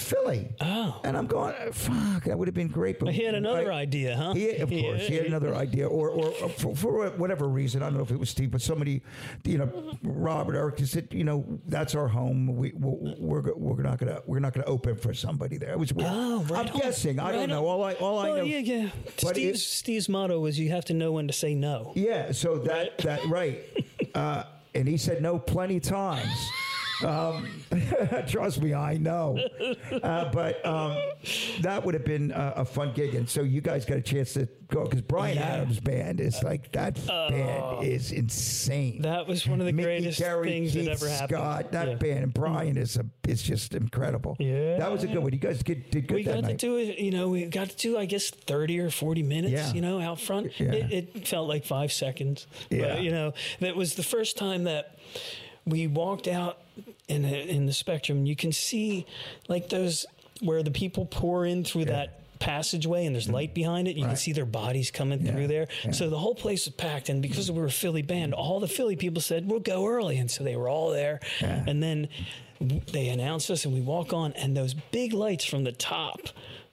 Philly. Oh. And I'm going, fuck, that would have been great. But He had another I- idea, huh? He, of Yeah. course, he had another idea, or, or, or for, for whatever reason, I don't know if it was Steve, but somebody, you know, Robert Eric said, you know, that's our home. We we're we're, we're not gonna we're not gonna open for somebody there. It was weird. Oh, right I'm on. guessing. I Right don't know. All I all I know. yeah, yeah. But Steve's, it- Steve's motto was you have to know when to say no. Yeah, so that that right, uh, and he said no plenty times. Um, trust me, I know. Uh, but um, that would have been a, a fun gig, and so you guys got a chance to go because Bryan Yeah. Adams' band is like that band is insane. That was one of the Mickey, greatest Gary, things Keith that ever happened. Scott, that Yeah. band, and Bryan is a is just incredible. Yeah. that was a good one. You guys did, did good We that got to do it, you know, we got to do, I guess, 30 or 40 minutes, Yeah. you know, out front. It, it felt like five seconds. Yeah. But, you know, that was the first time that we walked out in the, in the spectrum. And you can see like those where the people pour in through that passageway and there's light behind it. You can Mm-hmm. See their bodies coming Yeah. through there. Yeah. So the whole place was packed. And because we were a Philly band, all the Philly people said, we'll go early. And so they were all there. Yeah. And then they announced us and we walk on and those big lights from the top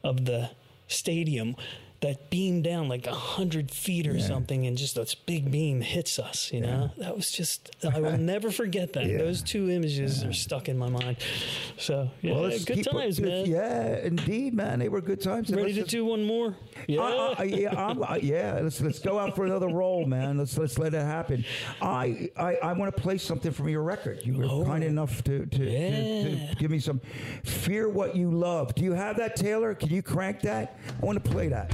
of the stadium that beam down like a hundred feet or Yeah. something and just this big beam hits us you know that was just i will never forget that Yeah. those two images are stuck in my mind so yeah Well, good times man Yeah, indeed, man. They were good times. Ready to just- do one more yeah I, I, yeah, yeah. Let's let's go out for another roll, man. Let's let's let it happen. I I, I want to play something from your record. You were kind oh. enough to to, to Oh. To give me some. Fear what you love. Do you have that, Taylor? Can you crank that? I want to play that.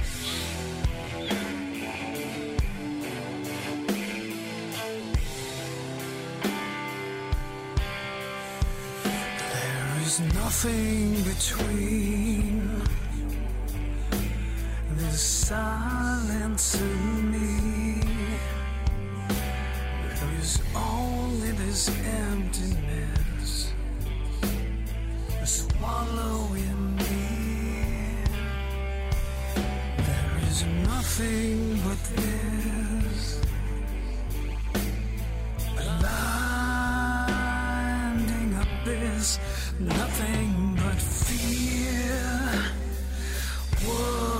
There is nothing between this silence and me. There is only this emptiness, swallowing me. There is nothing but this. Blinding abyss, nothing but fear. What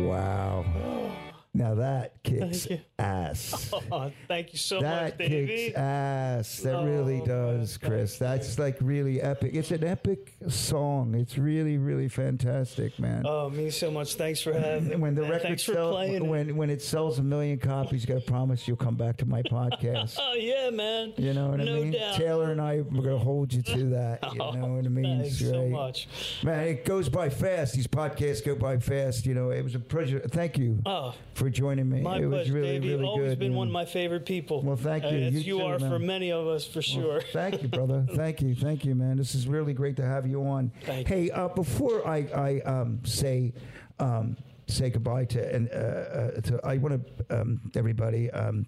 Wow. Now that kicks ass. Oh, thank you so That much, Davey. kicks ass. That really Oh, does, man, Chris. That's like really epic. It's an epic song. It's really, really fantastic, man. Oh, me so much. Thanks for having me. when the man. record sells, playing. it. when when it sells a million copies, you got to promise you'll come back to my podcast. Oh yeah, man. You know what I mean? Doubt. Taylor and I we're gonna hold you to that. You Oh, know what I mean? Thanks It's so much. Man, it goes by fast. These podcasts go by fast. You know, it was a pleasure. Thank you Oh, for joining me. my it was pleasure, really, Davey. really Always good. been you one of my favorite people. Well, thank you. Uh, as You you, too, are man. for many of us, for sure. Thank you, brother. Thank you. Thank you, man. This is really great to have you on. Thank hey, uh, before I, I um, say um, say goodbye to and uh, uh, to I want to um, everybody. Um,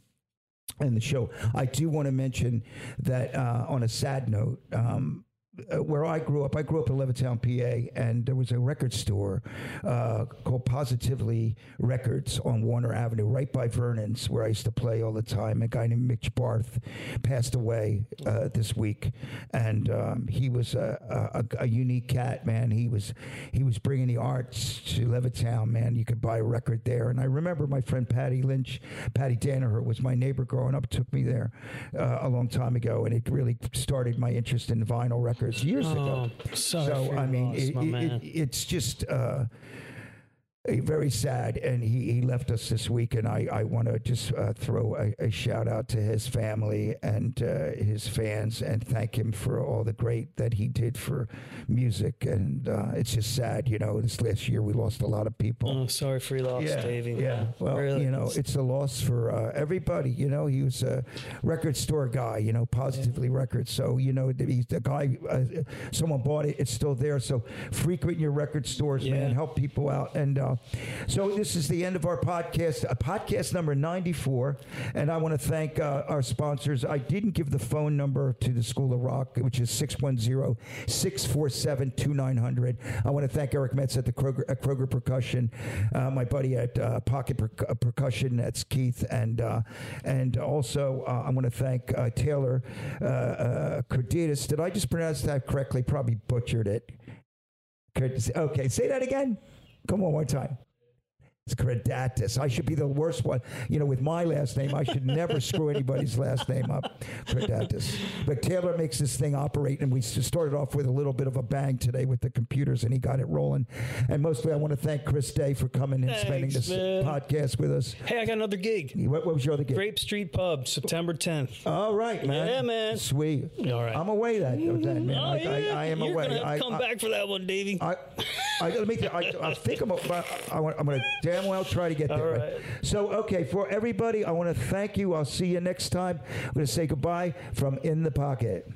in the show, I do want to mention that uh, on a sad note, um, uh, where I grew up, I grew up in Levittown, PA, and there was a record store uh, called Positively Records on Warner Avenue, right by Vernon's, where I used to play all the time. A guy named Mitch Barth passed away uh, this week, and um, he was a, a, a unique cat, man. He was he was bringing the arts to Levittown, man. You could buy a record there, and I remember my friend Patty Lynch, Patty Danaher, was my neighbor growing up. Took me there uh, a long time ago, and it really started my interest in vinyl records years ago. Oh, sorry So I mean, it, it- it- it's just uh, very sad, and he, he left us this week. And I, I want to just uh, throw a, a shout out to his family and uh, his fans, and thank him for all the great that he did for music. And uh, it's just sad, you know. This last year we lost a lot of people. oh, sorry for your loss, Yeah, Davey. yeah. Well, Really, you know, it's- a loss for uh, everybody. You know, he was a record store guy. You know, Positively Records. So you know, he's the guy. Uh, someone bought it. It's still there. So frequent your record stores, man. Help people out. And so this is the end of our podcast, uh, podcast number ninety-four. And I want to thank uh, our sponsors. I didn't give the phone number to the School of Rock, which is 610-647-2900. I want to thank Eric Metz at the Kroger, at Kroger Percussion, uh, my buddy at uh, Pocket Perc- uh, Percussion, that's Keith, and uh, and also I want to thank Taylor uh. Did I just pronounce that correctly? Probably butchered it. Okay, say that again. Come on, one time. It's Credatus. I should be the worst one. You know, with my last name, I should never screw anybody's last name up. Credatus. But Taylor makes this thing operate, and we started off with a little bit of a bang today with the computers, and he got it rolling. And mostly, I want to thank Chris Day for coming and spending this man. podcast with us. Hey, I got another gig. What, what was your other gig? Grape Street Pub, September 10th. All right, man. Yeah, man. Sweet. All right. I'm away that, that man. Mm-hmm. Oh, I, yeah. I, I am You're away. gonna I, come I- back for that one, Davey. I, I let me. I, I think I'm. I, I I'm going to damn well try to get there. Right. So, okay, for everybody, I want to thank you. I'll see you next time. I'm going to say goodbye from in the pocket.